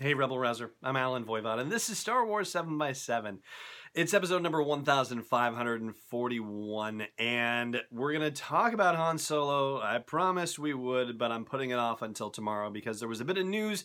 Hey, Rebel Rouser. I'm Allen Voivod, and this is Star Wars 7 by 7 It's episode number 1541, and we're going to talk about Han Solo. I promised we would, but I'm putting it off until tomorrow because there was a bit of news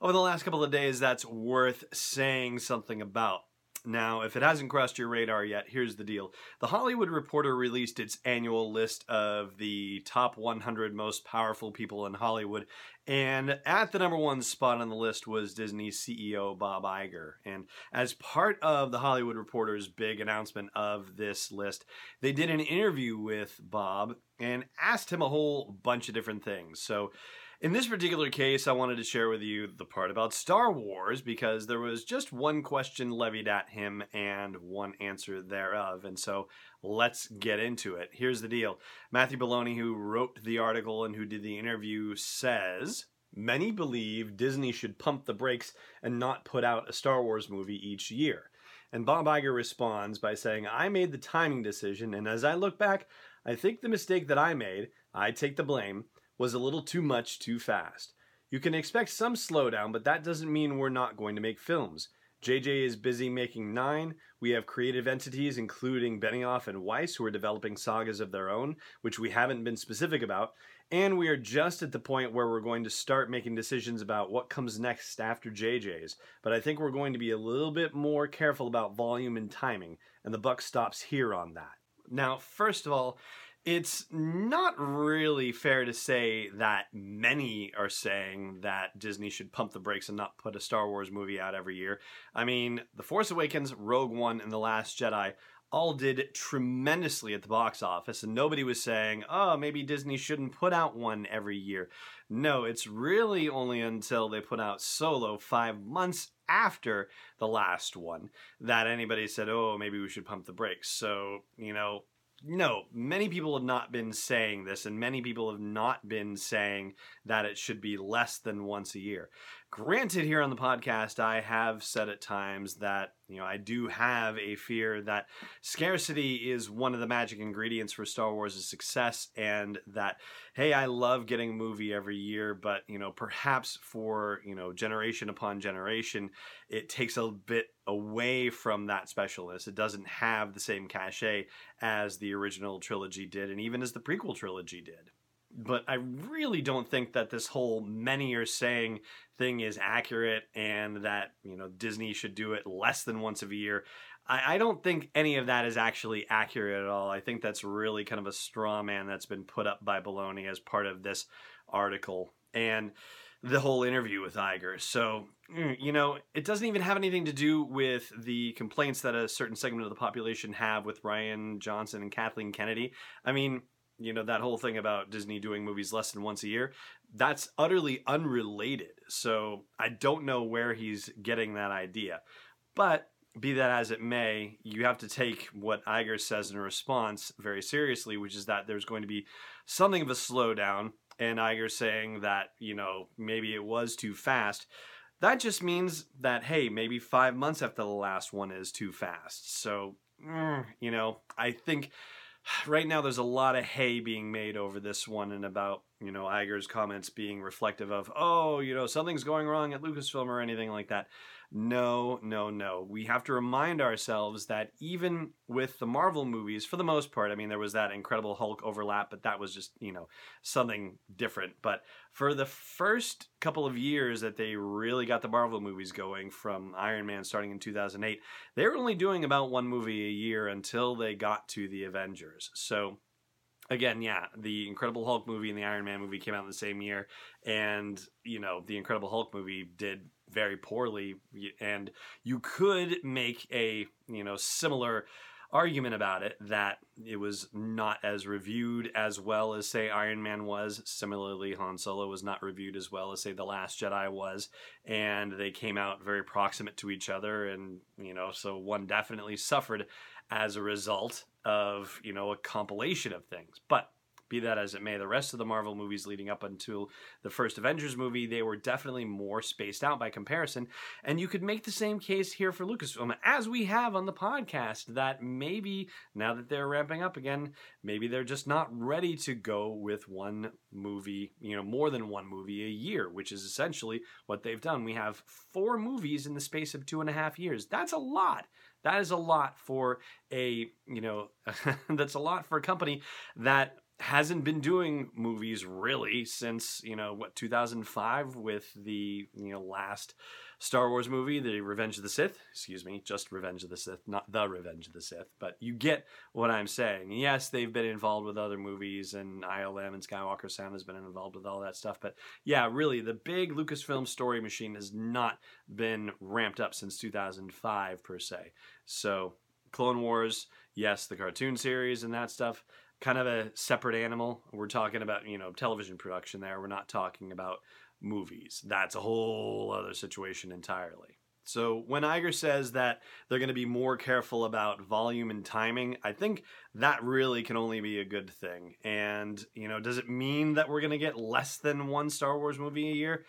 over the last couple of days that's worth saying something about. Now, if it hasn't crossed your radar yet, here's the deal. The Hollywood Reporter released its annual list of the top 100 most powerful people in Hollywood, and at the number one spot on the list was Disney CEO Bob Iger. And as part of the Hollywood Reporter's big announcement of this list, they did an interview with Bob and asked him a whole bunch of different things. So, in this particular case, I wanted to share with you the part about Star Wars because there was just one question levied at him and one answer thereof. And so let's get into it. Here's the deal Matthew Belloni, who wrote the article and who did the interview, says. Many believe Disney should pump the brakes and not put out a Star Wars movie each year. And Bob Iger responds by saying, I made the timing decision, and as I look back, I think the mistake that I made, I take the blame, was a little too much too fast. You can expect some slowdown, but that doesn't mean we're not going to make films. JJ is busy making nine. We have creative entities, including Benioff and Weiss, who are developing sagas of their own, which we haven't been specific about. And we are just at the point where we're going to start making decisions about what comes next after JJ's. But I think we're going to be a little bit more careful about volume and timing, and the buck stops here on that. Now, first of all, it's not really fair to say that many are saying that Disney should pump the brakes and not put a Star Wars movie out every year. I mean, The Force Awakens, Rogue One, and The Last Jedi all did tremendously at the box office, and nobody was saying, oh, maybe Disney shouldn't put out one every year. No, it's really only until they put out Solo five months after the last one that anybody said, oh, maybe we should pump the brakes. So, you know, no, many people have not been saying this, and many people have not been saying that it should be less than once a year. Granted, here on the podcast, I have said at times that, you know, I do have a fear that scarcity is one of the magic ingredients for Star Wars' success, and that, hey, I love getting a movie every year, but, you know, perhaps for, you know, generation upon generation, it takes a bit away from that specialness. It doesn't have the same cachet as the original trilogy did, and even as the prequel trilogy did but I really don't think that this whole many are saying thing is accurate and that, you know, Disney should do it less than once a year. I, I don't think any of that is actually accurate at all. I think that's really kind of a straw man that's been put up by Belloni as part of this article and the whole interview with Iger. So, mm, you know, it doesn't even have anything to do with the complaints that a certain segment of the population have with Rian Johnson and Kathleen Kennedy. I mean, you know that whole thing about Disney doing movies less than once a year that's utterly unrelated. So I don't know where he's getting that idea. But be that as it may you have to take what Iger says in response very seriously which is that there's going to be something of a slowdown and Iger saying that you know maybe it was too fast. That just means that hey maybe 5 months after the last one is too fast. So mm, you know I think right now there's a lot of hay being made over this one and about you know Iger's comments being reflective of oh you know something's going wrong at Lucasfilm or anything like that. No, no, no. We have to remind ourselves that even with the Marvel movies, for the most part, I mean, there was that Incredible Hulk overlap, but that was just, you know, something different. But for the first couple of years that they really got the Marvel movies going from Iron Man starting in 2008, they were only doing about one movie a year until they got to the Avengers. So again, yeah, the Incredible Hulk movie and the Iron Man movie came out in the same year, and you know the Incredible Hulk movie did very poorly, and you could make a you know similar argument about it that it was not as reviewed as well as say Iron Man was. Similarly, Han Solo was not reviewed as well as say The Last Jedi was, and they came out very proximate to each other, and you know so one definitely suffered as a result of you know a compilation of things. But be that as it may, the rest of the Marvel movies leading up until the first Avengers movie, they were definitely more spaced out by comparison. And you could make the same case here for Lucasfilm, as we have on the podcast, that maybe now that they're ramping up again, maybe they're just not ready to go with one movie, you know, more than one movie a year, which is essentially what they've done. We have four movies in the space of two and a half years. That's a lot. That is a lot for a, you know, that's a lot for a company that hasn't been doing movies really since, you know, what 2005 with the, you know, last Star Wars movie, The Revenge of the Sith. Excuse me, just Revenge of the Sith, not The Revenge of the Sith. But you get what I'm saying. Yes, they've been involved with other movies, and ILM and Skywalker Sound has been involved with all that stuff. But yeah, really, the big Lucasfilm story machine has not been ramped up since 2005 per se. So, Clone Wars, yes, the cartoon series and that stuff kind of a separate animal. We're talking about, you know, television production there. We're not talking about movies. That's a whole other situation entirely. So when Iger says that they're going to be more careful about volume and timing, I think that really can only be a good thing. And, you know, does it mean that we're going to get less than one Star Wars movie a year?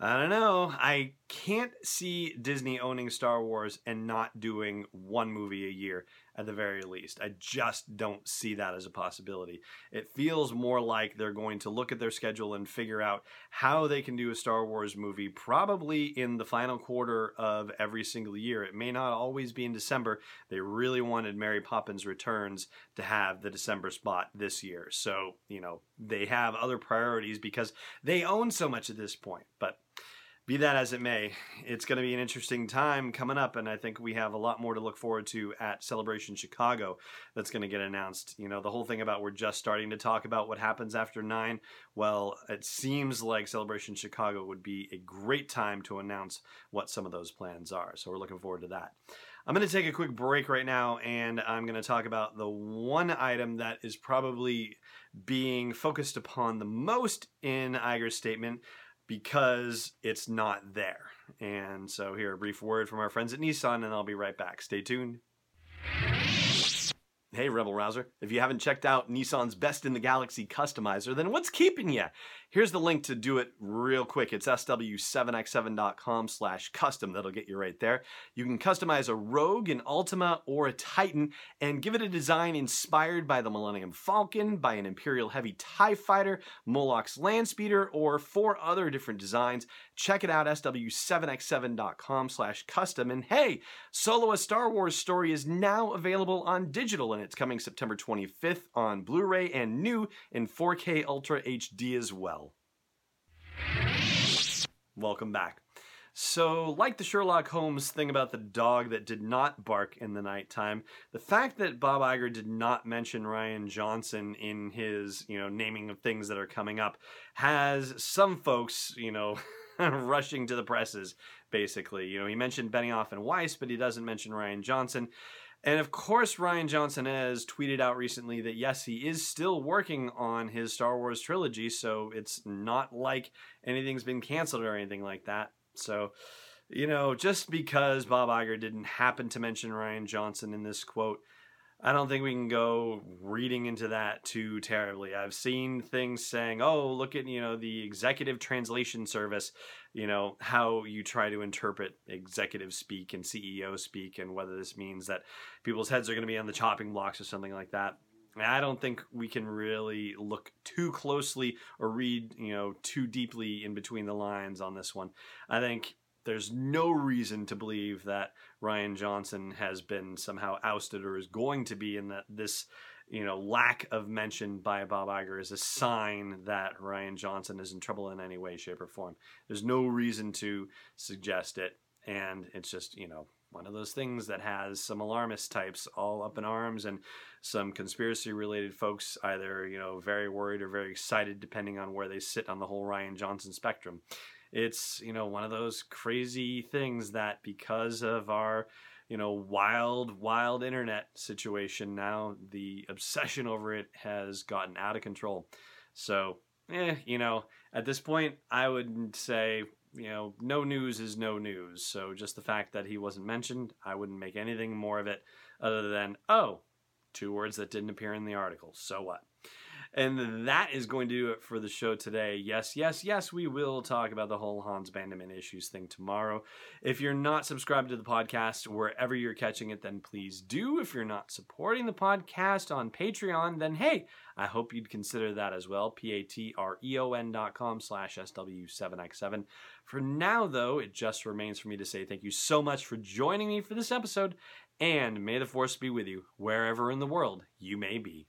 I don't know. I can't see Disney owning Star Wars and not doing one movie a year at the very least. I just don't see that as a possibility. It feels more like they're going to look at their schedule and figure out how they can do a Star Wars movie probably in the final quarter of every single year. It may not always be in December. They really wanted Mary Poppins Returns to have the December spot this year. So, you know, they have other priorities because they own so much at this point. But be that as it may, it's going to be an interesting time coming up, and I think we have a lot more to look forward to at Celebration Chicago that's going to get announced. You know, the whole thing about we're just starting to talk about what happens after nine. Well, it seems like Celebration Chicago would be a great time to announce what some of those plans are. So we're looking forward to that. I'm going to take a quick break right now, and I'm going to talk about the one item that is probably being focused upon the most in Iger's statement because it's not there. And so, here, a brief word from our friends at Nissan, and I'll be right back. Stay tuned. Hey, Rebel Rouser. If you haven't checked out Nissan's Best in the Galaxy customizer, then what's keeping you? Here's the link to do it real quick. It's sw7x7.com slash custom. That'll get you right there. You can customize a Rogue, an Altima, or a Titan and give it a design inspired by the Millennium Falcon, by an Imperial Heavy TIE Fighter, Moloch's Landspeeder, or four other different designs. Check it out, sw7x7.com slash custom. And hey, Solo a Star Wars Story is now available on digital and it's coming September 25th on Blu-ray and new in 4K Ultra HD as well. Welcome back. So, like the Sherlock Holmes thing about the dog that did not bark in the nighttime, the fact that Bob Iger did not mention Rian Johnson in his, you know, naming of things that are coming up has some folks, you know, rushing to the presses, basically. You know, he mentioned Benioff and Weiss, but he doesn't mention Rian Johnson. And of course, Rian Johnson has tweeted out recently that yes, he is still working on his Star Wars trilogy, so it's not like anything's been canceled or anything like that. So, you know, just because Bob Iger didn't happen to mention Rian Johnson in this quote, I don't think we can go reading into that too terribly. I've seen things saying, "Oh, look at you know the executive translation service you know how you try to interpret executive speak and ceo speak and whether this means that people's heads are going to be on the chopping blocks or something like that i don't think we can really look too closely or read you know too deeply in between the lines on this one i think there's no reason to believe that Rian Johnson has been somehow ousted or is going to be and that this you know, lack of mention by Bob Iger is a sign that Rian Johnson is in trouble in any way, shape, or form. There's no reason to suggest it, and it's just, you know, one of those things that has some alarmist types all up in arms and some conspiracy related folks either, you know, very worried or very excited depending on where they sit on the whole Rian Johnson spectrum. It's, you know, one of those crazy things that because of our you know, wild, wild internet situation now, the obsession over it has gotten out of control. So, eh, you know, at this point, I would say, you know, no news is no news. So just the fact that he wasn't mentioned, I wouldn't make anything more of it other than, oh, two words that didn't appear in the article. So what? And that is going to do it for the show today. Yes, yes, yes, we will talk about the whole Hans Bandaman issues thing tomorrow. If you're not subscribed to the podcast wherever you're catching it, then please do. If you're not supporting the podcast on Patreon, then hey, I hope you'd consider that as well. P-A-T-R-E-O-N dot com slash SW7X7. For now, though, it just remains for me to say thank you so much for joining me for this episode, and may the force be with you wherever in the world you may be.